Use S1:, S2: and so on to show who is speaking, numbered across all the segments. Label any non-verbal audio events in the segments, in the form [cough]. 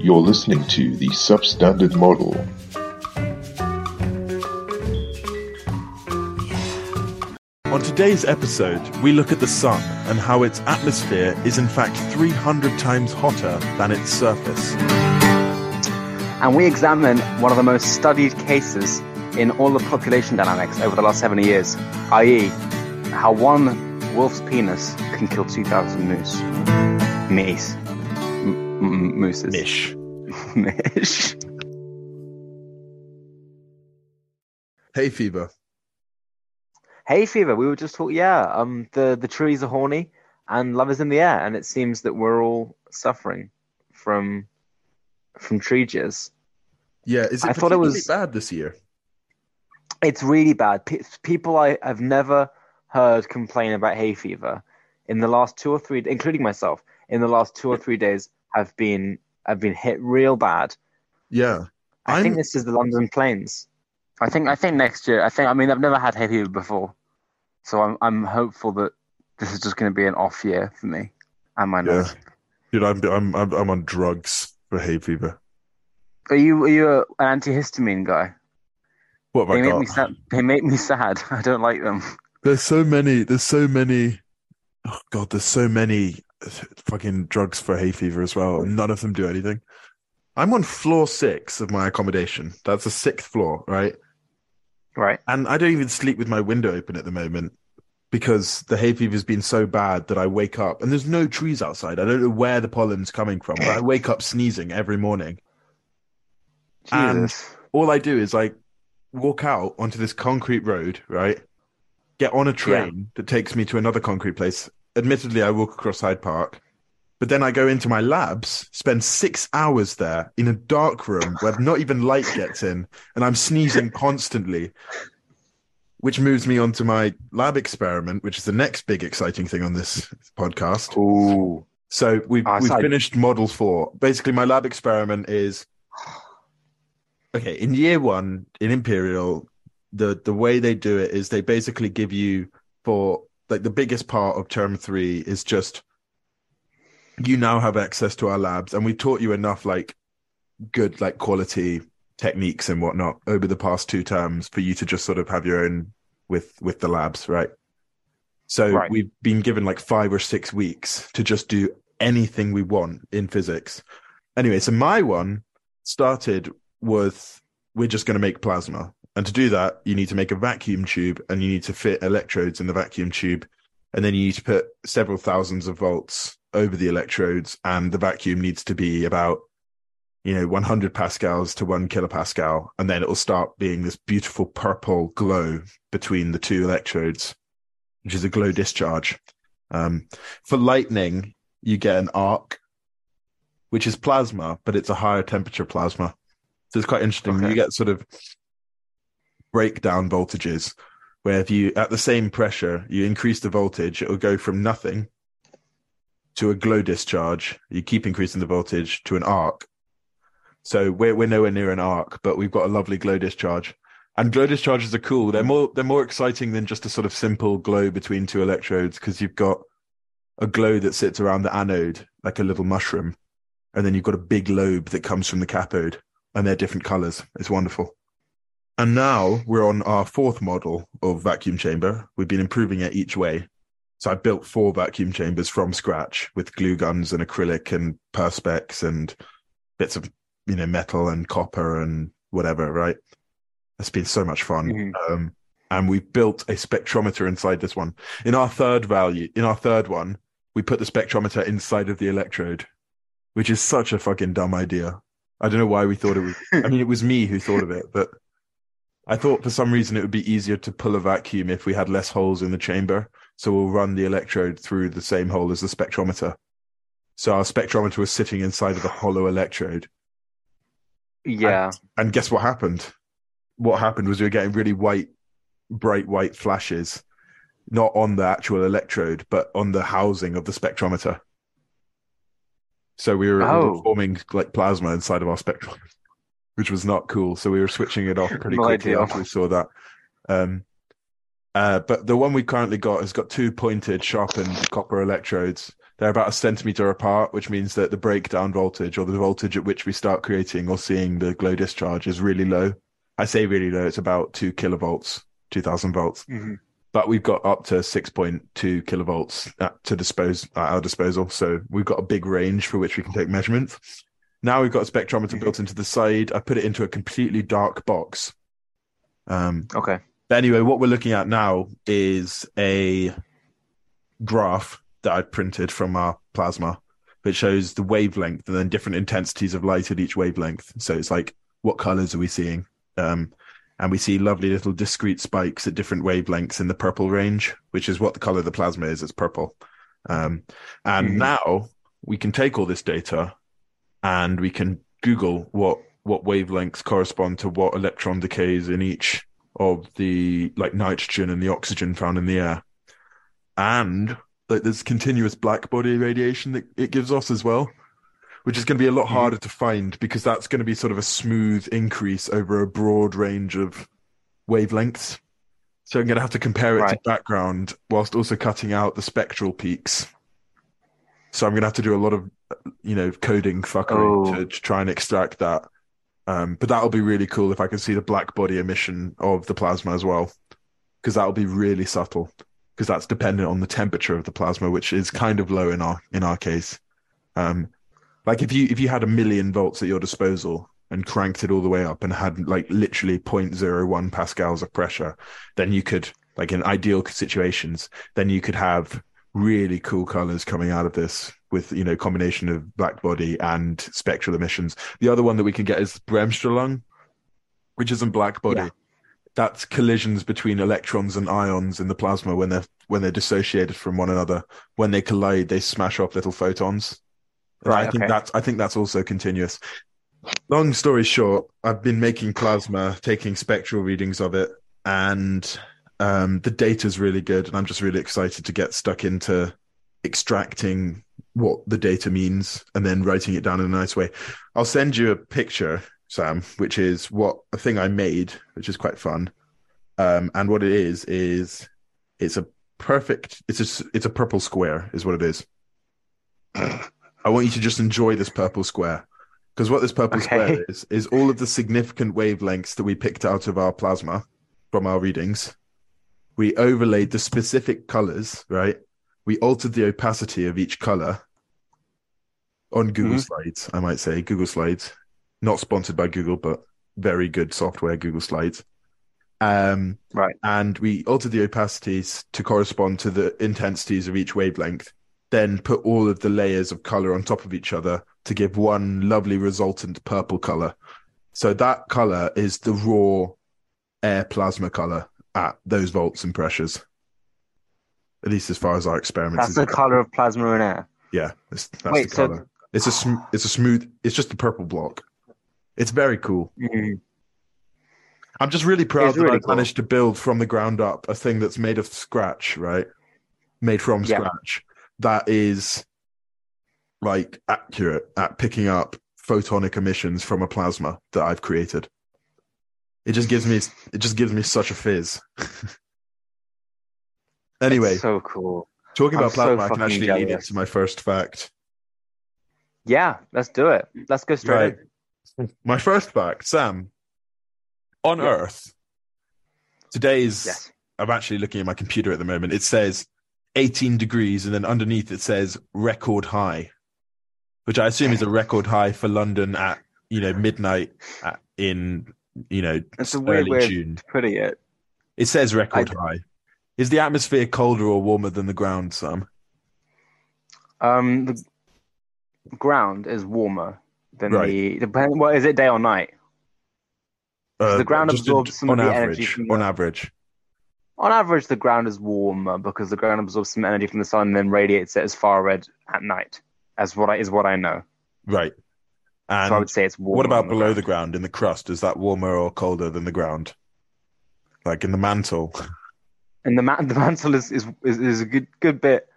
S1: You're listening to the Substandard Model.
S2: On today's episode, we look at the sun and how its atmosphere is in fact 300 times hotter than its surface.
S3: and we examine one of the most studied cases in all of population dynamics over the last 70 years, i.e., how one wolf's penis can kill 2,000 moose. Meese. M- m- mooses.
S2: Ish.
S3: Mish. [laughs]
S2: Hay fever.
S3: Hay fever. We were just talking. Yeah. Um. The the trees are horny, and love is in the air, and it seems that we're all suffering from from tree jizz.
S2: Yeah, is it
S3: I thought it was-
S2: bad this year?
S3: It's really bad. Pe- people I have never heard complain about hay fever in the last two or three, including myself, in the last two or three days have been have been hit real bad.
S2: Yeah.
S3: I
S2: I'm-
S3: think this is the London planes. I think I think next year. I think I mean I've never had hay fever before, so I'm I'm hopeful that this is just going to be an off year for me and my
S2: Yeah.
S3: nose.
S2: Dude, I'm, I'm, I'm, I'm on drugs for hay fever.
S3: Are you are you a, an antihistamine guy?
S2: What have
S3: They
S2: I
S3: make
S2: got?
S3: me sad. They make me sad. [laughs] I don't like them.
S2: There's so many. There's so many. Oh God, there's so many fucking drugs for hay fever as well, and none of them do anything. I'm on floor six of my accommodation. That's the sixth floor, right?
S3: Right.
S2: And I don't even sleep with my window open at the moment because the hay fever's been so bad that I wake up and there's no trees outside. I don't know where the pollen's coming from, but I wake up sneezing every morning. And- All I do is like walk out onto this concrete road, right? Get on a train that takes me to another concrete place. Admittedly, I walk across Hyde Park, but then I go into my labs, spend six hours there in a dark room where not even light gets in, and I'm sneezing constantly. Which moves me on to my lab experiment, which is the next big exciting thing on this podcast.
S3: Ooh.
S2: So we've
S3: Ah,
S2: we've finished model four. Basically, my lab experiment is okay. In year one in Imperial, the the way they do it is they basically give you for like the biggest part of term three is just you now have access to our labs, and we taught you enough like good like quality techniques and whatnot over the past two terms for you to just sort of have your own with with the labs, right? So
S3: Right.
S2: we've been given like five or six weeks to just do anything we want in physics. Anyway, so my one started with we're just going to make plasma. And to do that, you need to make a vacuum tube and you need to fit electrodes in the vacuum tube. And then you need to put several thousands of volts over the electrodes. And the vacuum needs to be about, you know, 100 pascals to one kilopascal. And then it will start being this beautiful purple glow between the two electrodes, which is a glow discharge. Um, for lightning, you get an arc, which is plasma, but it's a higher temperature plasma. So it's quite interesting.
S3: Okay.
S2: You get sort of breakdown voltages where if you, at the same pressure, you increase the voltage, it will go from nothing to a glow discharge. You keep increasing the voltage to an arc. So we're, we're nowhere near an arc, but we've got a lovely glow discharge. And glow discharges are cool. They're more, they're more exciting than just a sort of simple glow between two electrodes because you've got a glow that sits around the anode like a little mushroom. And then you've got a big lobe that comes from the cathode and they're different colors. It's wonderful. And now we're on our fourth model of vacuum chamber. We've been improving it each way. So I built four vacuum chambers from scratch with glue guns and acrylic and perspex and bits of, you know, metal and copper and whatever, right? It's been so much fun.
S3: Mhm.
S2: Um, and we built a spectrometer inside this one. In our third value, in our third one, we put the spectrometer inside of the electrode, which is such a fucking dumb idea. I don't know why we thought it was. I mean, it was me who thought of it, but I thought for some reason it would be easier to pull a vacuum if we had less holes in the chamber. So we'll run the electrode through the same hole as the spectrometer. So our spectrometer was sitting inside of a hollow electrode.
S3: Yeah.
S2: And guess what happened? What happened was we were getting really white, bright white flashes, not on the actual electrode, but on the housing of the spectrometer. So we were, we were
S3: Oh.
S2: forming like plasma inside of our spectrometer, which was not cool. So we were switching it off pretty
S3: Not
S2: quickly
S3: ideal.
S2: after we saw that. Um, uh, but the one we currently got has got two pointed, sharpened copper electrodes. they're about a centimeter apart, which means that the breakdown voltage or the voltage at which we start creating or seeing the glow discharge is really low. I say really low; it's about two kilovolts, two thousand volts.
S3: Mm-hmm.
S2: But we've got up to six point two kilovolts at, to dispose at our disposal, so we've got a big range for which we can take measurements. Now we've got a spectrometer built into the side. I put it into a completely dark box. Um,
S3: Okay.
S2: but anyway, what we're looking at now is a graph that I printed from our plasma, which shows the wavelength and then different intensities of light at each wavelength. So it's like, what colors are we seeing? Um, and we see lovely little discrete spikes at different wavelengths in the purple range, which is what the color of the plasma is. It's purple. Um, and
S3: Mhm.
S2: now we can take all this data and we can Google what what wavelengths correspond to what electron decays in each of the like nitrogen and the oxygen found in the air. And like there's continuous black body radiation that it gives us as well, which is going to be a lot
S3: Mhm.
S2: harder to find because that's going to be sort of a smooth increase over a broad range of wavelengths. So I'm going to have to compare it
S3: Right.
S2: to background whilst also cutting out the spectral peaks. So I'm going to have to do a lot of, you know, coding fuckery
S3: Oh.
S2: to, to try and extract that. Um, but that'll be really cool if I can see the black body emission of the plasma as well, because that'll be really subtle. Because that's dependent on the temperature of the plasma, which is kind of low in our in our case. Um, like if you if you had a million volts at your disposal and cranked it all the way up and had like literally 0.01 pascals of pressure, then you could like in ideal situations, then you could have really cool colors coming out of this with you know combination of black body and spectral emissions. The other one that we can get is Bremsstrahlung, which isn't black body.
S3: Yeah.
S2: That's collisions between electrons and ions in the plasma when they're when they're dissociated from one another. When they collide, they smash off little photons. And
S3: Right,
S2: I think
S3: okay.
S2: that's I think that's also continuous. Long story short, I've been making plasma, taking spectral readings of it, and um, the data's really good, and I'm just really excited to get stuck into extracting what the data means and then writing it down in a nice way. I'll send you a picture, Sam, which is what a thing I made, which is quite fun. Um, and what it is is it's a perfect. It's a it's a purple square, is what it is. [coughs] I want you to just enjoy this purple square because what this purple
S3: Okay.
S2: square is is all of the significant wavelengths that we picked out of our plasma from our readings. We overlaid the specific colors, right? We altered the opacity of each color on Google
S3: Mhm.
S2: Slides, I might say, Google Slides. Not sponsored by Google, but very good software, Google Slides. Um,
S3: Right.
S2: and we altered the opacities to correspond to the intensities of each wavelength, then put all of the layers of color on top of each other to give one lovely resultant purple color. So that color is the raw air plasma color at those volts and pressures. At least as far as our experiments.
S3: That's the color of plasma and air.
S2: Yeah, it's, that's
S3: Wait,
S2: the
S3: so-
S2: color. It's a sm- it's a smooth. It's just a purple block. It's very cool.
S3: Mhm.
S2: I'm just really proud that
S3: really
S2: I've
S3: cool.
S2: managed to build from the ground up a thing that's made of scratch, right? Made from
S3: Yeah.
S2: scratch. That is like accurate at picking up photonic emissions from a plasma that I've created. It just gives me it just gives me such a fizz. [laughs] anyway,
S3: It's so cool.
S2: talking
S3: I'm
S2: about
S3: so
S2: I can actually lead
S3: jealous.
S2: into my first fact.
S3: Yeah, let's do it. Let's go straight
S2: Right. My first fact, Sam, on
S3: Yeah.
S2: Earth, today's
S3: Yes.
S2: I'm actually looking at my computer at the moment. It says 18 degrees, and then underneath it says record high, which I assume is a record high for London at you know midnight at, in you know
S3: It's a weird way
S2: June.
S3: of putting it.
S2: It says record
S3: I-
S2: high. Is the atmosphere colder or warmer than the ground, Sam?
S3: Um, the ground is warmer than
S2: Right.
S3: the. Depend, what is it, day or night?
S2: Uh,
S3: the ground absorbs some
S2: on
S3: of the
S2: average.
S3: energy from
S2: on
S3: the-
S2: average,
S3: On average, the ground is warmer because the ground absorbs some energy from the sun and then radiates it as far red at night. As what I is what I know.
S2: right? And
S3: so I would say it's warmer.
S2: What about below
S3: ground.
S2: the ground in the crust? Is that warmer or colder than the ground? Like in the mantle?
S3: And the man, the mantle is, is is is a good good bit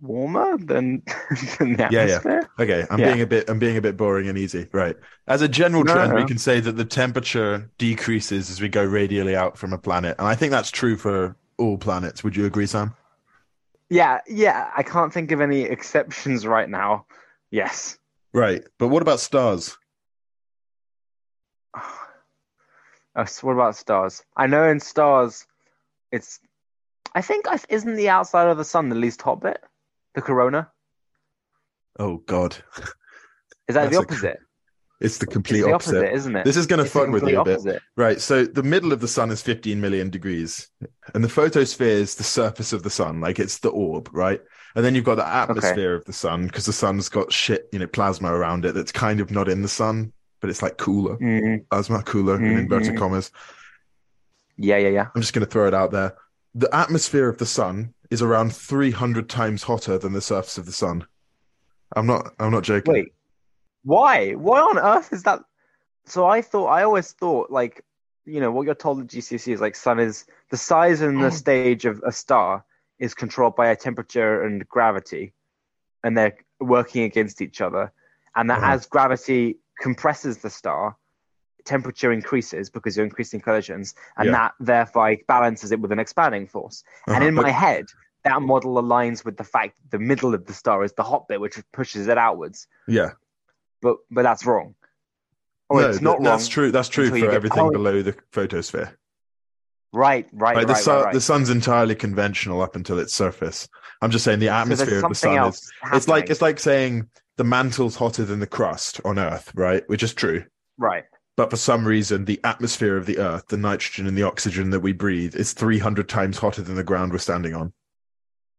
S3: warmer than, [laughs] than the
S2: Yeah, yeah.
S3: atmosphere.
S2: Okay, I'm
S3: Yeah.
S2: being a bit I'm being a bit boring and easy. Right. As a general
S3: No,
S2: trend, we can say that the temperature decreases as we go radially out from a planet. And I think that's true for all planets. Would you agree, Sam?
S3: Yeah, yeah. I can't think of any exceptions right now. Yes.
S2: Right. But what about stars? [sighs]
S3: Uh, what about stars? I know in stars, it's. I think isn't the outside of the sun the least hot bit, the corona.
S2: Oh God,
S3: Is that [laughs]
S2: That's
S3: the opposite?
S2: It's the
S3: It's
S2: complete
S3: the
S2: opposite.
S3: opposite, isn't it?
S2: This is going to
S3: It's
S2: fuck with you a bit.
S3: opposite.
S2: Right. So the middle of the sun is 15 million degrees, and the photosphere is the surface of the sun, like it's the orb, right? And then you've got the atmosphere of the sun because the sun's got shit, you know, plasma around it that's kind of not in the sun, but it's like cooler
S3: Mhm.
S2: plasma, cooler in
S3: Mhm.
S2: inverted commas.
S3: Yeah, yeah, yeah.
S2: I'm just going to throw it out there. The atmosphere of the sun is around 300 times hotter than the surface of the sun. I'm not. I'm not joking.
S3: Wait, why? Why on earth is that? So I thought, I always thought, like, you know, what you're told at GCSE is like, sun is the size and the stage of a star is controlled by a temperature and gravity, and they're working against each other, and that
S2: Uh-huh.
S3: as gravity compresses the star, temperature increases because you're increasing collisions, and
S2: Yeah.
S3: that thereby balances it with an expanding force. And
S2: Uh-huh.
S3: in
S2: But-
S3: my head, that model aligns with the fact that the middle of the star is the hot bit, which pushes it outwards
S2: yeah,
S3: but but that's wrong. Or
S2: no,
S3: it's not wrong.
S2: that's true. That's true for everything
S3: cold.
S2: below the photosphere.
S3: Right, right,
S2: Right,
S3: right,
S2: the
S3: right,
S2: sun,
S3: right.
S2: the sun's entirely conventional up until its surface. I'm just saying the atmosphere
S3: there's
S2: of the sun is. It's like it's like saying the mantle's hotter than the crust on Earth, right? Which is true.
S3: right.
S2: But for some reason, the atmosphere of the Earth, the nitrogen and the oxygen that we breathe, is 300 times hotter than the ground we're standing on.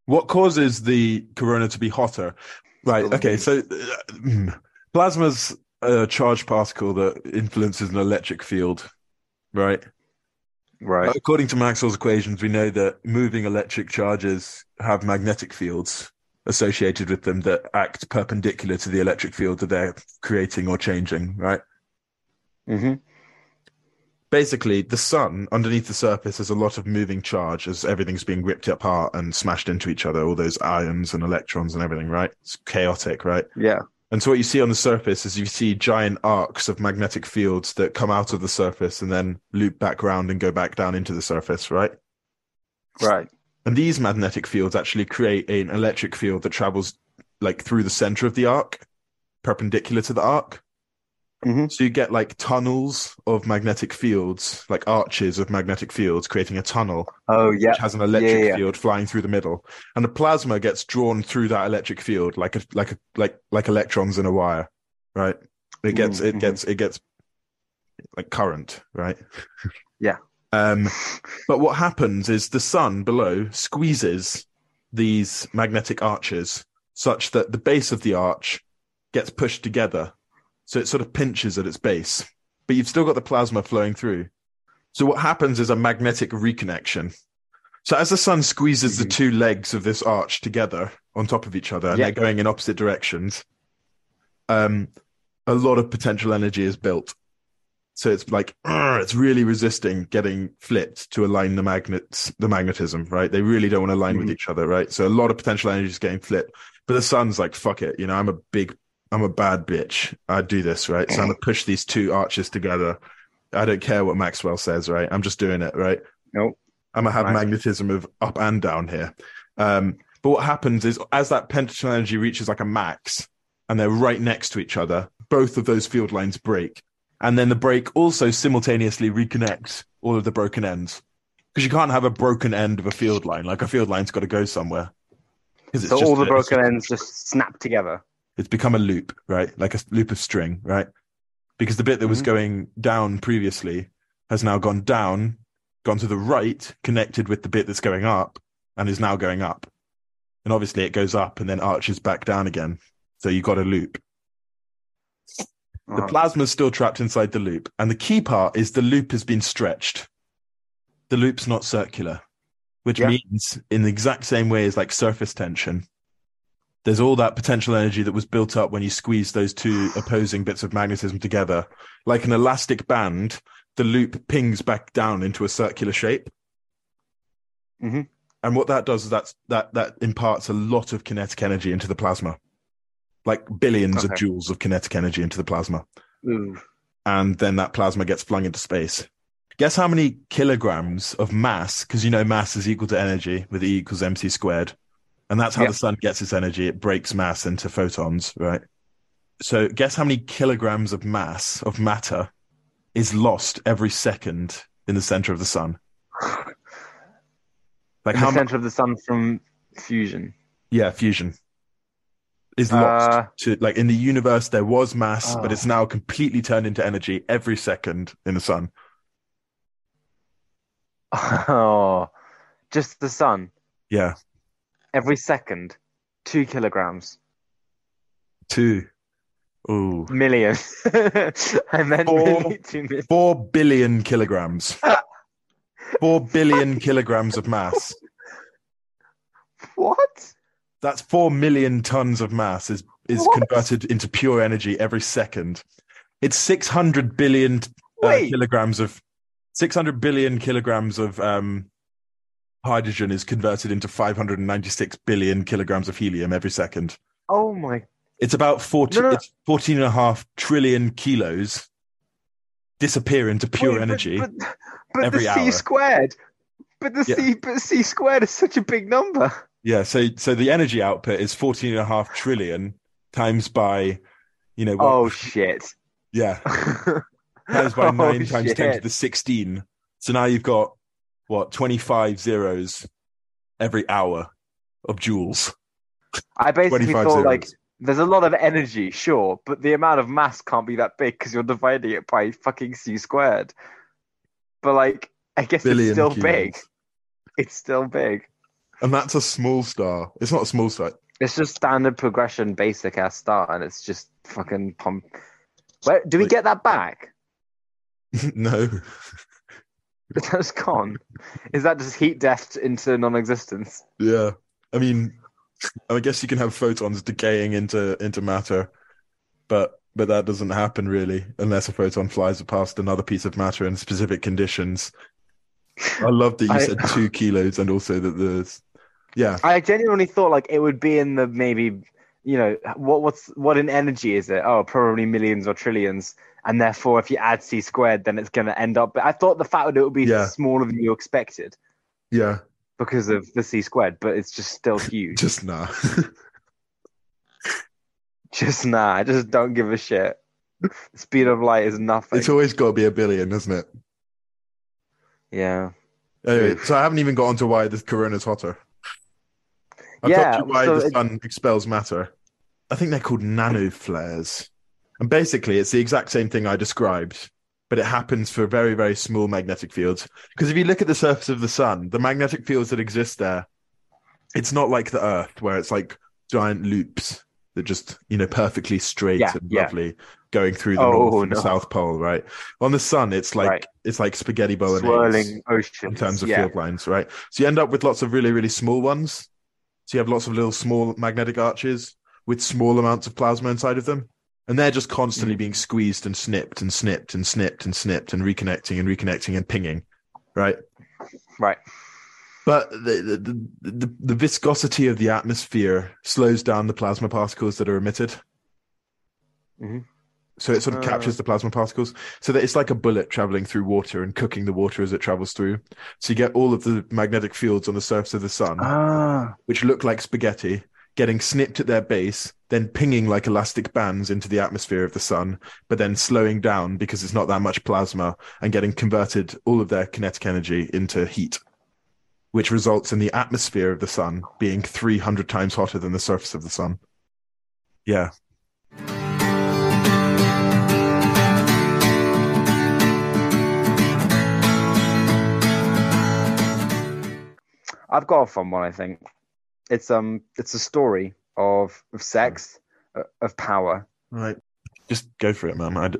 S2: What causes the corona to be hotter? Right. Okay. So, uh, mm, plasma's a charged particle that influences an electric field, right?
S3: Right.
S2: According to Maxwell's equations, we know that moving electric charges have magnetic fields associated with them that act perpendicular to the electric field that they're creating or changing, right?
S3: hmm
S2: basically the sun underneath the surface has a lot of moving charge as everything's being ripped apart and smashed into each other all those ions and electrons and everything right it's chaotic right
S3: Yeah.
S2: And so what you see on the surface is you see giant arcs of magnetic fields that come out of the surface and then loop back around and go back down into the surface right
S3: Right.
S2: and these magnetic fields actually create an electric field that travels like through the center of the arc perpendicular to the arc
S3: hmm
S2: so you get like tunnels of magnetic fields, like arches of magnetic fields, creating a tunnel
S3: Oh yeah.
S2: which has an electric
S3: Yeah, yeah.
S2: field flying through the middle, and the plasma gets drawn through that electric field, like a like a like like electrons in a wire, right? It gets
S3: Mhm,
S2: it
S3: mhm.
S2: gets it gets like current, right?
S3: Yeah.
S2: Um, but what happens is the sun below squeezes these magnetic arches such that the base of the arch gets pushed together. So it sort of pinches at its base, but you've still got the plasma flowing through. So what happens is a magnetic reconnection. So as the sun squeezes the
S3: Mhm.
S2: two legs of this arch together on top of each other and
S3: Yeah.
S2: they're going in opposite directions, um, a lot of potential energy is built. So it's like [clears throat] it's really resisting getting flipped to align the magnets, the magnetism, right? They really don't want to align with
S3: Mhm.
S2: each other, right? So a lot of potential energy is getting flipped. But the sun's like, fuck it, you know, I'm a big, I'm a bad bitch. I do this, right? So I'm gonna push these two arches together. I don't care what Maxwell says, right? I'm just doing it, right?
S3: Nope.
S2: I'm gonna have
S3: Right.
S2: magnetism of up and down here. Um, but what happens is as that potential energy reaches like a max and they're right next to each other, both of those field lines break. And then the break also simultaneously reconnects all of the broken ends. Because you can't have a broken end of a field line. Like a field line's got to go somewhere. it's
S3: So
S2: just
S3: all the broken ends just snap together.
S2: It's become a loop, right? Like a loop of string, right? Because the bit that was
S3: Mhm.
S2: going down previously has now gone down, gone to the right, connected with the bit that's going up, and is now going up. And obviously it goes up and then arches back down again. So you've got a loop. The
S3: Uh-huh.
S2: plasma's still trapped inside the loop. And the key part is the loop has been stretched. The loop's not circular, which
S3: Yeah.
S2: means in the exact same way as like surface tension, there's all that potential energy that was built up when you squeeze those two [sighs] opposing bits of magnetism together. Like an elastic band, the loop pings back down into a circular shape.
S3: Mhm.
S2: And what that does is that's, that, that imparts a lot of kinetic energy into the plasma, like billions of joules of kinetic energy into the plasma
S3: Ooh.
S2: and then that plasma gets flung into space. Guess how many kilograms of mass, because you know mass is equal to energy with E equals mc squared. And that's how
S3: Yep.
S2: the sun gets its energy. It breaks mass into photons, right? So guess how many kilograms of mass, of matter, is lost every second in the center of the sun? [sighs] Like
S3: In
S2: how
S3: the center of the sun from fusion.
S2: Yeah, fusion is lost
S3: Uh,
S2: to like in the universe. There was mass, but
S3: Oh.
S2: it's now completely turned into energy every second in the sun. [laughs]
S3: Oh, just the sun.
S2: Yeah,
S3: Every second, two kilograms,
S2: two. Ooh,
S3: million, [laughs] and then
S2: Four.
S3: really two million.
S2: four billion kilograms. Four billion [laughs] kilograms of mass.
S3: What?
S2: That's four million tons of mass is is
S3: What?
S2: converted into pure energy every second. It's six hundred billion uh, kilograms of six hundred billion kilograms of um, hydrogen is converted into five hundred and ninety six billion kilograms of helium every second.
S3: Oh my!
S2: It's about 40,
S3: No, no.
S2: It's 14 and a half trillion kilos disappear into pure
S3: Wait, but-
S2: energy.
S3: But, but,
S2: every
S3: the
S2: hour.
S3: c squared. But the
S2: Yeah.
S3: c, but c squared is such a big number.
S2: Yeah, so so the energy output is 14 and a half trillion times by, you know, what,
S3: Oh shit!
S2: yeah, [laughs] times by
S3: Oh,
S2: 9 times 10 to the 16. So now you've got, what, 25 zeros every hour of joules.
S3: I basically thought
S2: zeros.
S3: like there's a lot of energy, sure, but the amount of mass can't be that big because you're dividing it by fucking c squared. But like, I guess it's still
S2: kilos.
S3: big. It's still big.
S2: And that's a small star. It's not a small star.
S3: It's just standard progression, basic ass star, and it's just fucking pump. Where do we
S2: Like-
S3: get that back? [laughs]
S2: no. [laughs]
S3: That's gone. Is that just heat death into non-existence?
S2: Yeah. I mean, I guess you can have photons decaying into into matter, but but that doesn't happen really unless a photon flies past another piece of matter in specific conditions. I love that you
S3: I-
S2: said two kilos and also that the yeah
S3: I genuinely thought like it would be in the maybe you know what what's what an energy is it? Oh, probably millions or trillions, and therefore if you add c squared, then it's going to end up. But I thought the fact that it would be
S2: Yeah.
S3: smaller than you expected
S2: yeah
S3: because of the c squared, but it's just still [laughs] huge.
S2: just nah. [laughs]
S3: just nah, I just don't give a shit. The speed of light is nothing.
S2: it's always got to be a billion, isn't it?
S3: yeah.
S2: Anyway,
S3: Oof.
S2: so I haven't even got onto why the corona's hotter. I've
S3: Yeah,
S2: you why
S3: so
S2: the sun expels matter. I think they're called nanoflares. And basically, it's the exact same thing I described, but it happens for very, very small magnetic fields. Because if you look at the surface of the sun, the magnetic fields that exist there, it's not like the Earth, where it's like giant loops that just, you know, perfectly straight
S3: Yeah,
S2: and
S3: yeah.
S2: lovely going through the
S3: Oh,
S2: north and the
S3: no.
S2: south pole, right? On the sun, it's like
S3: Right.
S2: it's like spaghetti bolognese
S3: Swirling oceans.
S2: in terms of
S3: yeah.
S2: field lines, right? So you end up with lots of really, really small ones. So you have lots of little small magnetic arches with small amounts of plasma inside of them. And they're just constantly
S3: Mm.
S2: being squeezed and snipped and snipped and snipped and snipped and reconnecting and reconnecting and pinging, right?
S3: Right.
S2: But the, the, the, the viscosity of the atmosphere slows down the plasma particles that are emitted.
S3: Mhm.
S2: So it sort of
S3: Uh.
S2: captures the plasma particles. So that it's like a bullet traveling through water and cooking the water as it travels through. So you get all of the magnetic fields on the surface of the sun,
S3: Ah.
S2: which look like spaghetti, getting snipped at their base, then pinging like elastic bands into the atmosphere of the sun, but then slowing down because it's not that much plasma and getting converted all of their kinetic energy into heat, which results in the atmosphere of the sun being 300 times hotter than the surface of the sun. Yeah.
S3: I've got a fun one. I think it's um it's a story of of sex, uh, of power.
S2: Right. Just go for it, man. I d-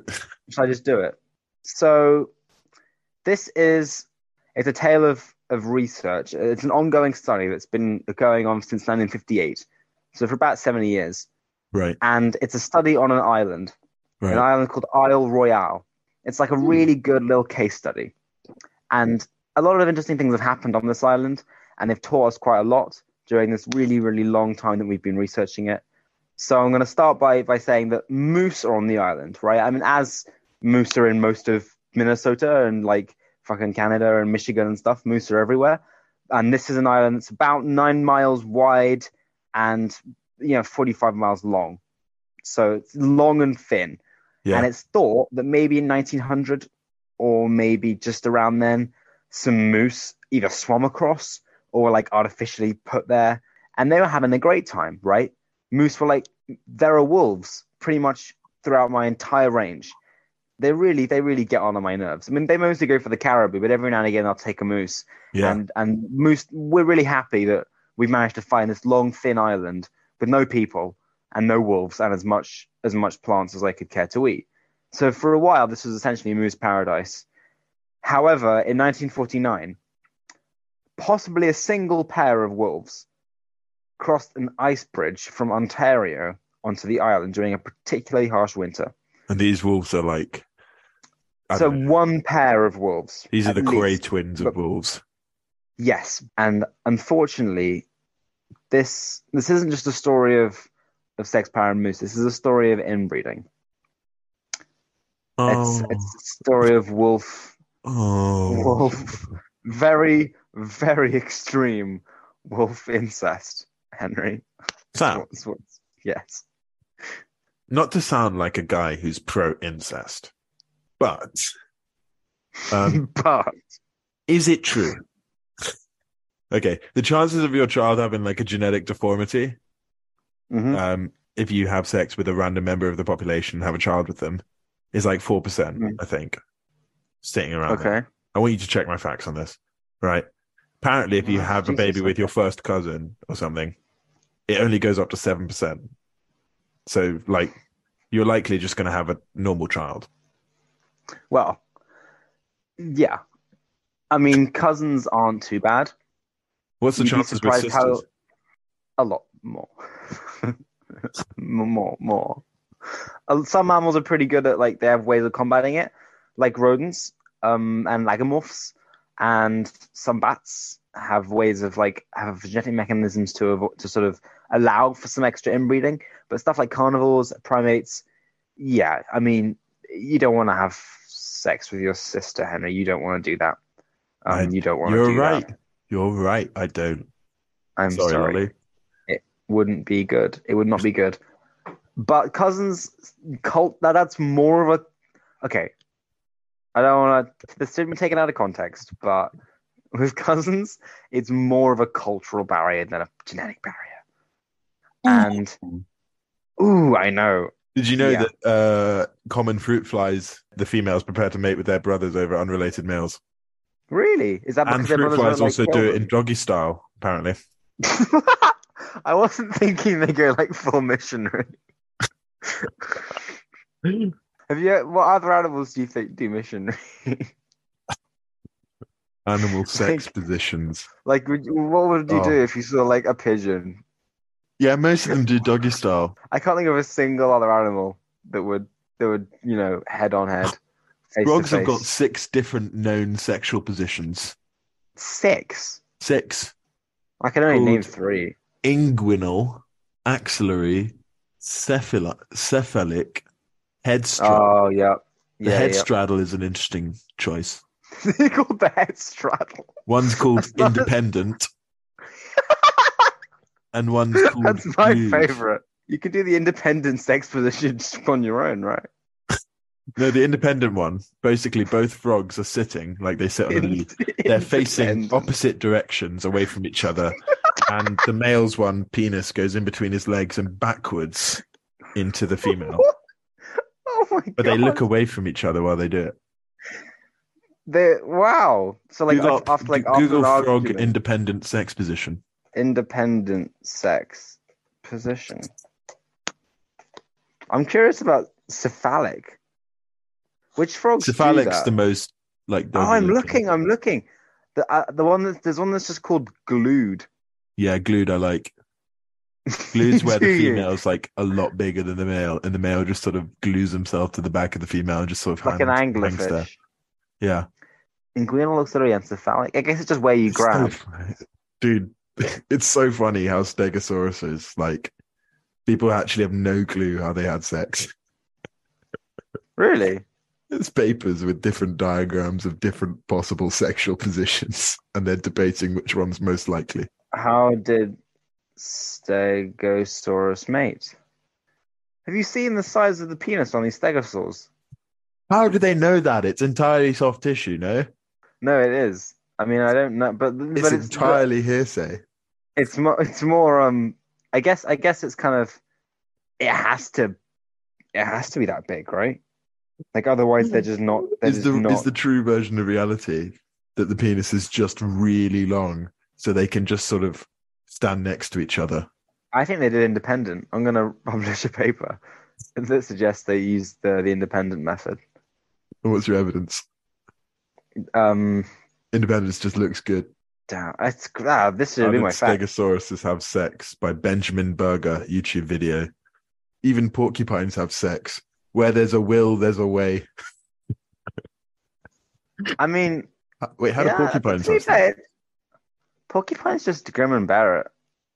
S3: Shall I just do it? So this is it's a tale of of research. It's an ongoing study that's been going on since 1958, so for about 70 years,
S2: right.
S3: and it's a study on an island, an island called Isle Royale. It's like a really good little case study, and a lot of interesting things have happened on this island, and they've taught us quite a lot during this really really long time that we've been researching it. So I'm going to start by by saying that moose are on the island, right? I mean, as moose are in most of Minnesota and like fucking Canada and Michigan and stuff, moose are everywhere. and this is an island that's about nine miles wide and you know 45 miles long. So it's long and thin.
S2: Yeah.
S3: And it's thought that maybe in 1900 or maybe just around then, some moose either swam across or like artificially put there. And they were having a great time, right? Moose were like, there are wolves pretty much throughout my entire range. They really, they really get on my nerves. I mean, they mostly go for the caribou, but every now and again I'll take a moose.
S2: yeah.
S3: And and moose, we're really happy that we've managed to find this long, thin island with no people and no wolves and as much as much plants as I could care to eat. So for a while, this was essentially a moose paradise. However, in 1949, possibly a single pair of wolves crossed an ice bridge from Ontario onto the island during a particularly harsh winter.
S2: and these wolves are like. I
S3: So one pair of wolves.
S2: these are the Grey twins of
S3: But-
S2: wolves.
S3: Yes, and unfortunately, this this isn't just a story of of sex power and moose. This is a story of inbreeding. It's
S2: Oh,
S3: it's a story of wolf,
S2: oh.
S3: wolf, very very extreme wolf incest. Henry,
S2: Sam,
S3: What's- what's- yes,
S2: not to sound like a guy who's pro incest, but um, [laughs]
S3: but
S2: is it true? okay, the chances of your child having like a genetic deformity,
S3: Mhm.
S2: um, if you have sex with a random member of the population, and have a child with them, is like four percent,
S3: Mm.
S2: I think. Sitting around. there. I want you to check my facts on this. Right. Apparently, if you
S3: Wow,
S2: have a baby with your first cousin or something, it only goes up to 7%. So, like, you're likely just going to have a normal child.
S3: well, yeah. I mean, cousins aren't too bad.
S2: What's the
S3: You'd
S2: chances with
S3: surprised how-
S2: sisters?
S3: A lot more. [laughs] more, more. Uh, Some mammals are pretty good at like they have ways of combating it, like rodents, um, and lagomorphs, and some bats have ways of like have genetic mechanisms to avo- to sort of allow for some extra inbreeding. But stuff like carnivores, primates, yeah, I mean, you don't want to have sex with your sister, Henry. You don't want to do that. Um,
S2: I-
S3: you don't want to
S2: You're
S3: do
S2: right.
S3: that.
S2: You're right. I don't.
S3: I'm
S2: sorry,
S3: sorry.
S2: Lolly.
S3: wouldn't be good. It would not be good. But cousins cult that that's more of a okay. I don't want to. This shouldn't be taken out of context, but with [laughs] cousins, it's more of a cultural barrier than a genetic barrier. And ooh, I know.
S2: Did you know
S3: Yeah.
S2: that uh, common fruit flies, the females prepare to mate with their brothers over unrelated males?
S3: Really, is that because
S2: And fruit
S3: brothers
S2: flies also
S3: like,
S2: do it in doggy style, apparently. [laughs]
S3: I wasn't thinking they go like full missionary. [laughs] Have you? What other animals do you think do missionary? [laughs]
S2: Animal [laughs] sex
S3: Like-
S2: positions.
S3: Like, would you, what would you
S2: Oh.
S3: do if you saw like a pigeon?
S2: Yeah, most of them do doggy style.
S3: I can't think of a single other animal that would that would you know head on head.
S2: Frogs have got six different known sexual positions.
S3: six.
S2: Six.
S3: I can only name three.
S2: Inguinal, axillary, cephali- cephalic, head straddle.
S3: Oh yeah,
S2: the
S3: yeah.
S2: head
S3: yeah.
S2: straddle is an interesting choice. [laughs]
S3: They're called the head straddle.
S2: One's called independent, [laughs] and one's called
S3: That's my favorite. You can do the independent exposition [laughs] on your own, right?
S2: No, the independent one. Basically, both frogs are sitting like they sit on a leaf. They're facing opposite directions away from each other, and the male's one penis goes in between his legs and backwards into the female. [laughs]
S3: Oh my god!
S2: But they look away from each other while they do it.
S3: They wow. So like
S2: Google,
S3: after, after like after
S2: Google
S3: an
S2: frog
S3: argument-
S2: independent sex position.
S3: independent sex position. I'm curious about cephalic. Which frogs do
S2: Cephalic's
S3: that?
S2: the most like.
S3: oh, I'm
S2: doggy
S3: looking. I'm looking. The uh, the one that there's one that's just called glued.
S2: Yeah, glued. I like. Glued's where the [laughs] female's like a lot bigger than the male, and the male just sort of glues himself to the back of the female and just sort of
S3: like an
S2: hangs- there.
S3: anglerfish.
S2: Yeah,
S3: Inguinal and cephalic. I guess it's just where you
S2: It's
S3: grab.
S2: funny. dude. [laughs] It's so funny how Stegosaurus is like people actually have no clue how they had sex.
S3: Really?
S2: It's papers with different diagrams of different possible sexual positions, and they're debating which one's most likely.
S3: How did Stegosaurus mate? Have you seen the size of the penis on these stegosaurs?
S2: How do they know that? It's entirely soft tissue, no?
S3: No, it is. I mean, I don't know, but
S2: It's
S3: but it's
S2: entirely hearsay.
S3: it's more it's more um. I guess I guess it's kind of it has to it has to be that big, right? Like otherwise they're just not. They're
S2: Is
S3: just
S2: the
S3: not.
S2: is the true version of reality that the penis is just really long, so they can just sort of stand next to each other?
S3: I think they did independent. I'm going [laughs] to publish a paper that suggests they used the the independent method.
S2: What's your evidence?
S3: Um,
S2: Independence just looks good.
S3: damn, it's, ah, this should be my fact.
S2: Stegosauruses have sex by Benjamin Berger YouTube video. Even porcupines have sex. Where there's a will, there's a way.
S3: I mean,
S2: Wait, how
S3: yeah,
S2: do porcupines have sex?
S3: Porcupines just grim and bear it.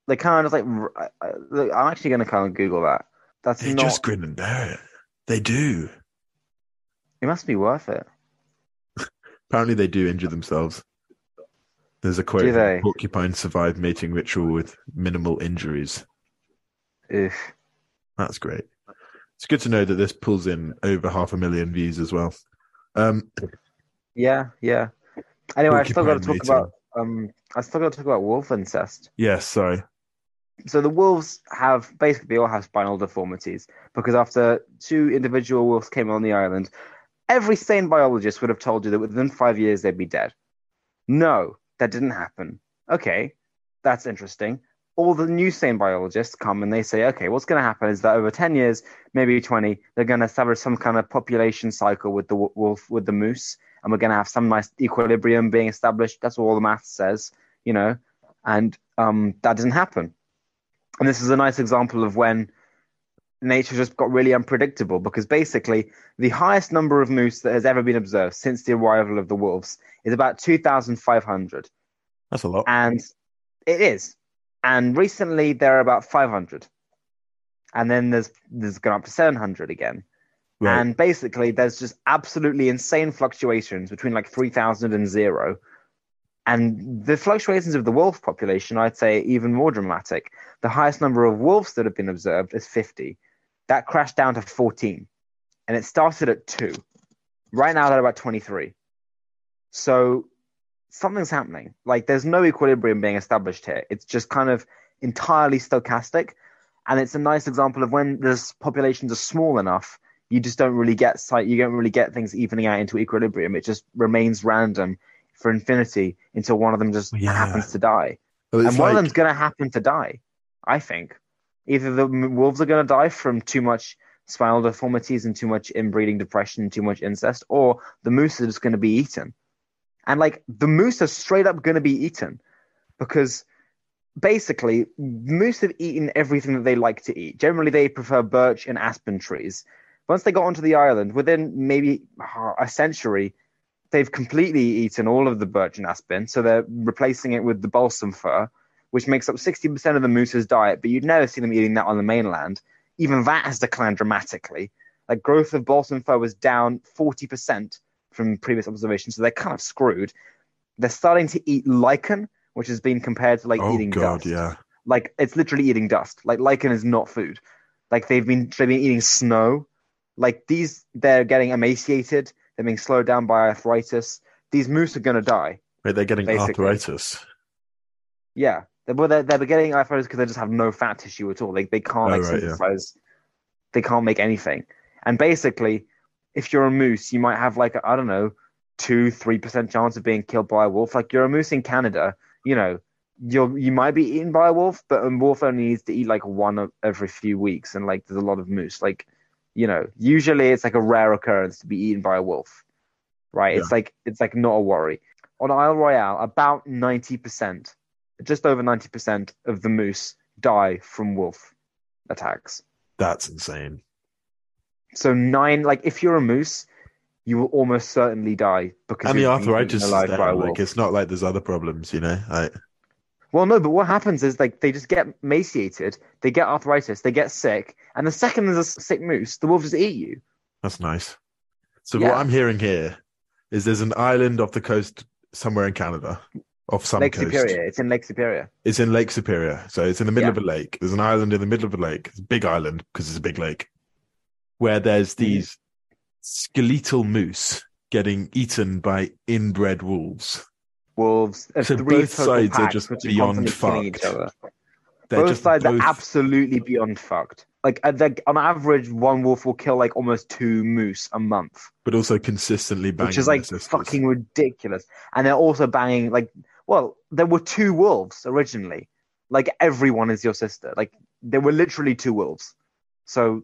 S3: They kind of just like. I- Look, I'm actually going to kind of Google that. That's
S2: They
S3: not.
S2: just Grim and bear it. They do.
S3: It must be worth it.
S2: Apparently, they do injure themselves. There's a quote:
S3: Do they?
S2: "Porcupines survive mating ritual with minimal injuries."
S3: Oof.
S2: That's great. It's good to know that this pulls in over half a million views as well. Um,
S3: Yeah, yeah. Anyway, I still got to
S2: Porcupine
S3: talk about. Um, I still got to talk about wolf incest.
S2: yes, sorry.
S3: So the wolves have basically all have spinal deformities because after two individual wolves came on the island, every sane biologist would have told you that within five years they'd be dead. No, that didn't happen. Okay, that's interesting. All the new sane biologists come and they say, okay, what's going to happen is that over 10 years, maybe 20, they're going to establish some kind of population cycle with the wolf, with the moose, and we're going to have some nice equilibrium being established. That's what all the math says, you know, and um, that didn't happen. And this is a nice example of when nature just got really unpredictable because basically the highest number of moose that has ever been observed since the arrival of the wolves is about 2,500.
S2: That's a lot.
S3: And it is. And recently there are about 500. And then there's there's gone up to 700 again.
S2: Right.
S3: And basically, there's just absolutely insane fluctuations between like 3,000 and zero. And the fluctuations of the wolf population, I'd say, even more dramatic. The highest number of wolves that have been observed is 50. That crashed down to 14. And it started at two. Right now, they're about 23. So something's happening. Like, there's no equilibrium being established here. It's just kind of entirely stochastic. And it's a nice example of when there's populations are small enough you just don't really get sight you don't really get things evening out into equilibrium. It just remains random for infinity until one of them just
S2: Yeah.
S3: happens to die. And one of them's going to happen to die i think. Either the wolves are going to die from too much spinal deformities and too much inbreeding depression and too much incest or the moose is just going to be eaten. And like the moose are straight up going to be eaten because basically moose have eaten everything that they like to eat. Generally they prefer birch and aspen trees once they got onto the island, within maybe a century, they've completely eaten all of the birch and aspen. So they're replacing it with the balsam fir, which makes up 60% of the moose's diet. But you'd never see them eating that on the mainland. Even that has declined dramatically. Like growth of balsam fir was down 40% from previous observations. So they're kind of screwed. They're starting to eat lichen, which has been compared to like
S2: oh
S3: eating
S2: god,
S3: dust
S2: yeah.
S3: like it's literally eating dust. Like lichen is not food. Like they've been they've been eating snow. Like these, they're getting emaciated. They're being slowed down by arthritis. These moose are gonna die.
S2: Wait, they're getting
S3: Basically.
S2: arthritis.
S3: Yeah, they're, well, they're, they're getting arthritis because they just have no fat tissue at all. Like they can't
S2: Oh,
S3: like
S2: right, yeah.
S3: synthesize. They can't make anything. And basically, if you're a moose, you might have like I don't know, two three percent chance of being killed by a wolf. Like you're a moose in Canada, you know, you're you might be eaten by a wolf, but a wolf only needs to eat like one every few weeks, and like there's a lot of moose. Like, you know, usually it's like a rare occurrence to be eaten by a wolf, right? It's like it's like not a worry. On Isle Royale, about ninety percent, just over ninety percent of the moose die from wolf attacks.
S2: That's insane.
S3: So nine, like if you're a moose, you will almost certainly die because
S2: And the
S3: you're being eaten
S2: arthritis is there.
S3: by a
S2: Like
S3: wolf.
S2: it's not like there's other problems, you know. Like,
S3: Well, no, but what happens is like they just get emaciated, they get arthritis, they get sick, and the second there's a sick moose, the wolves just eat you.
S2: that's nice. So
S3: Yeah.
S2: what I'm hearing here is there's an island off the coast somewhere in Canada, off some
S3: Lake
S2: coast.
S3: Superior. It's in Lake Superior.
S2: It's in Lake Superior, so it's in the middle
S3: Yeah.
S2: of a lake. There's an island in the middle of a lake. It's a big island because it's a big lake, where there's
S3: Mm-hmm.
S2: these skeletal moose getting eaten by inbred wolves.
S3: Wolves.
S2: So
S3: three
S2: both sides are just beyond fucked.
S3: both sides
S2: both,
S3: are absolutely beyond fucked. Like at the, on average, one wolf will kill like almost two moose a month,
S2: but also consistently banging
S3: which is like fucking ridiculous. And they're also banging like, well, there were two wolves originally. Like everyone is your sister. Like there were literally two wolves. So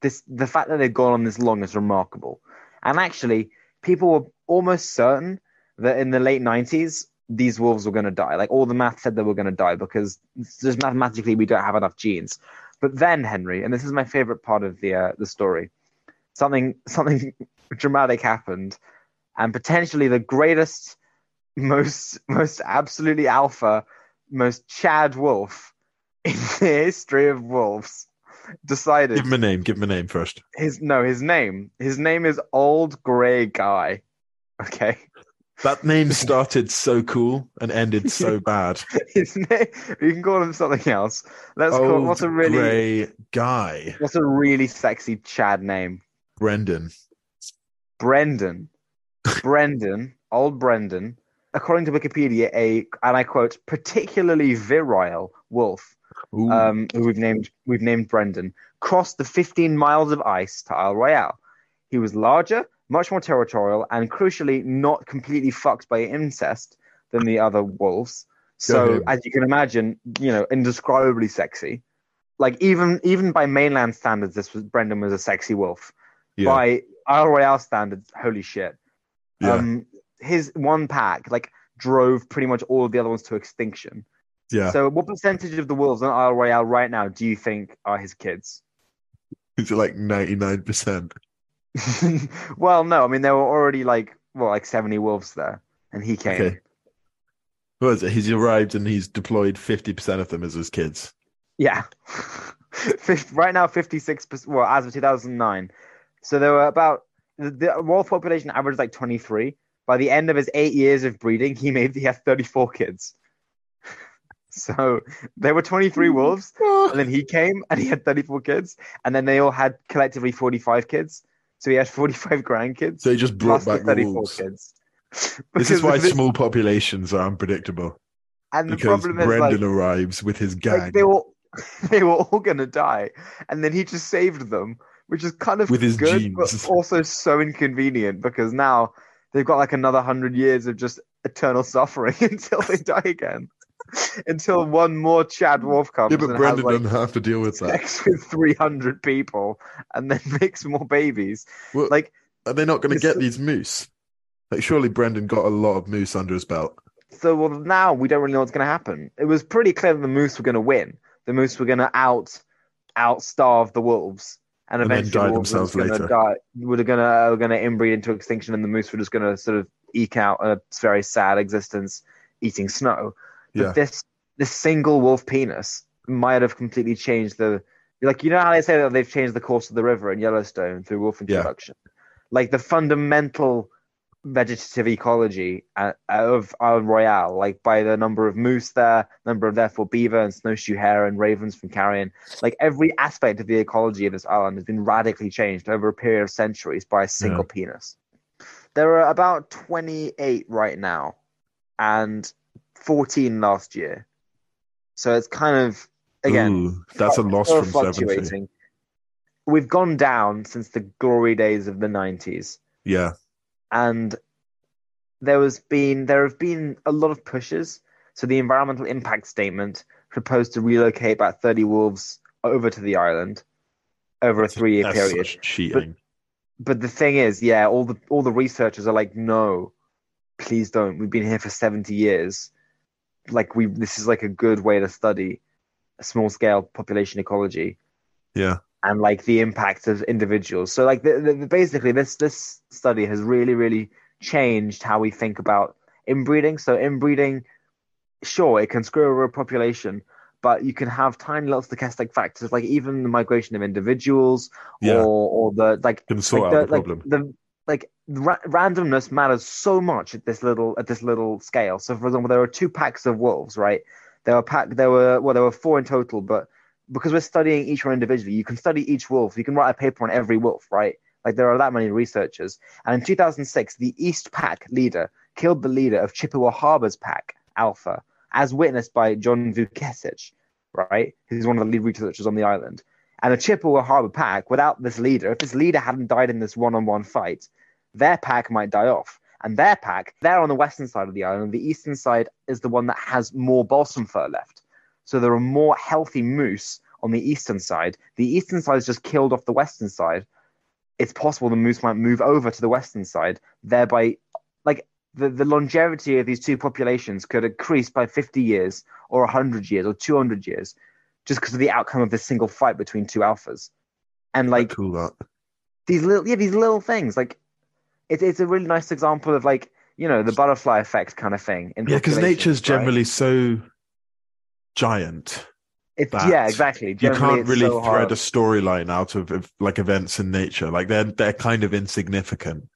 S3: this the fact that they've gone on this long is remarkable. And actually, people were almost certain that in the late nineties these wolves were going to die. Like all the math said they were going to die because just mathematically we don't have enough genes. But then Henry, and this is my favorite part of the uh, the story, something something [laughs] dramatic happened, and potentially the greatest, most most absolutely alpha, most Chad wolf [laughs] in the history of wolves decided
S2: Give him a name. Give him a name first.
S3: his no his name his name is Old Gray Guy. Okay.
S2: That name started so cool and ended so [laughs] bad.
S3: His name, you can call him something else. Let's call
S2: Old
S3: what's a really
S2: grey guy,
S3: what's a really sexy Chad name?
S2: Brendan.
S3: Brendan. Brendan, [laughs] old Brendan, according to Wikipedia, a and I quote, particularly virile wolf, um, who we've named we've named Brendan, crossed the 15 miles of ice to Isle Royale. He was larger, much more territorial, and crucially not completely fucked by incest than the other wolves. So, as you can imagine, you know, indescribably sexy. Like even even by mainland standards, this was Brendan was a sexy wolf.
S2: yeah.
S3: By Isle Royale standards, holy shit.
S2: yeah.
S3: Um, his one pack like drove pretty much all of the other ones to extinction.
S2: yeah.
S3: So, what percentage of the wolves on Isle Royale right now do you think are his kids?
S2: Is it like 99%? [laughs]
S3: well, no. I mean, there were already like well, like seventy wolves there, and he came.
S2: Okay. What is it? He's arrived and he's deployed 50% of them as his kids.
S3: Yeah, [laughs] right now fifty six percent. Well, as of two thousand nine, so there were about the, the wolf population averaged like twenty three. By the end of his eight years of breeding, he made he had thirty four kids. [laughs] So there were twenty three wolves, and then he came and he had 34 kids and then they all had collectively 45 kids so he had 45 grandkids
S2: So he just brought back
S3: 34
S2: wolves.
S3: kids
S2: This is why small populations are unpredictable.
S3: and the
S2: Because
S3: problem is
S2: Brendan
S3: like,
S2: arrives with his
S3: like, they were [laughs] they were all gonna die and then he just saved them which is kind of
S2: With his
S3: good
S2: genes.
S3: but also so inconvenient because now they've got like another 100 years of just eternal [laughs] suffering [laughs] until they die again [laughs] until one more chad wolf comes
S2: Yeah, but
S3: and
S2: Brendan
S3: like,
S2: doesn't have to deal with that.
S3: sex with 300 people and then [laughs] makes more babies.
S2: Well,
S3: Like,
S2: Are they not going to get these moose? Like, surely Brendan got a lot of moose under his belt.
S3: so well, now we don't really know what's going to happen. It was pretty clear that the moose were going to win. The moose were going to out out starve the wolves, and
S2: And
S3: eventually
S2: die
S3: the wolves were
S2: themselves
S3: just
S2: later.
S3: gonna die. Were going to going to inbreed into extinction, and the moose were just going to sort of eke out a very sad existence eating snow. But
S2: Yeah.
S3: this this single wolf penis might have completely changed the like you know how they say that they've changed the course of the river in Yellowstone through wolf
S2: Yeah.
S3: introduction. Like the fundamental vegetative ecology uh, of Isle Royale, like by the number of moose there, number of therefore beaver and snowshoe hare and ravens from carrion, like every aspect of the ecology of this island has been radically changed over a period of centuries by a single penis. There are about 28 right now and 14 last year. So it's kind of, again,
S2: Ooh, that's a loss from 70.
S3: We've gone down since the glory days of the 90s
S2: Yeah.
S3: and there has been there have been a lot of pushes. So the environmental impact statement proposed to relocate about 30 wolves over to the island over a three-year period.
S2: such cheating.
S3: But the thing is, yeah, all the all the researchers are like, no, please don't. We've been here for 70 years. Like we, this is like a good way to study a small scale population ecology
S2: yeah.
S3: and like the impact of individuals. So like the, the, basically this this study has really really changed how we think about inbreeding. So inbreeding, sure, it can screw over a population, but you can have tiny little stochastic factors like even the migration of individuals
S2: Yeah.
S3: or or the like
S2: Can sort
S3: like
S2: out
S3: the,
S2: the
S3: like
S2: problem.
S3: the like ra- randomness matters so much at this little at this little scale. So, for example, there were two packs of wolves, right? There were pack. There were well, there were four in total, but because we're studying each one individually, you can study each wolf. You can write a paper on every wolf, right? Like there are that many researchers. And in 2006, the East Pack leader killed the leader of Chippewa Harbor's pack, Alpha, as witnessed by John Vucetich, right? Who's one of the lead researchers on the island. And the Chippewa Harbor pack, without this leader, if this leader hadn't died in this one-on-one fight, their pack might die off. And their pack, they're on the western side of the island. The eastern side is the one that has more balsam fir left. So there are more healthy moose on the eastern side. The eastern side is just killed off the western side. It's possible the moose might move over to the western side, thereby, like the, the longevity of these two populations could increase by 50 years or 100 years or 200 years just because of the outcome of this single fight between two alphas. And like
S2: cool that.
S3: these little, yeah, these little things, like it's it's a really nice example of like you know the butterfly effect kind of thing. In
S2: Yeah, because nature's
S3: right?
S2: generally so giant.
S3: it's yeah, exactly.
S2: You can't really
S3: so
S2: thread
S3: hard.
S2: a storyline out of, of like events in nature. Like they're they're kind of insignificant.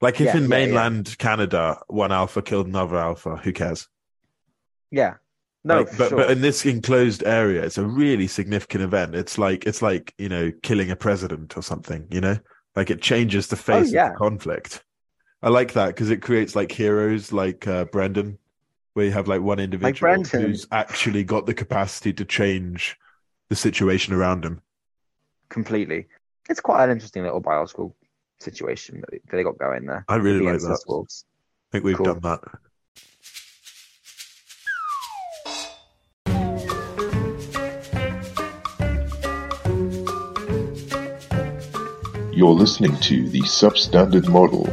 S2: Like if
S3: Yeah,
S2: in
S3: yeah,
S2: mainland Canada one alpha killed another alpha, who cares?
S3: Yeah, no,
S2: Like,
S3: for
S2: but
S3: sure.
S2: but in this enclosed area, it's a really significant event. It's like it's like you know killing a president or something. You know, like it changes the face
S3: Oh, yeah.
S2: of the conflict. I like that because it creates like heroes like uh, Brendan, where you have like one individual
S3: Brendan.
S2: who's actually got the capacity to change the situation around him.
S3: completely. It's quite an interesting little biological situation that they got going there.
S2: I really like that.
S3: wolves.
S2: I think we've
S3: Cool.
S2: done that.
S1: You're listening to the Substandard Model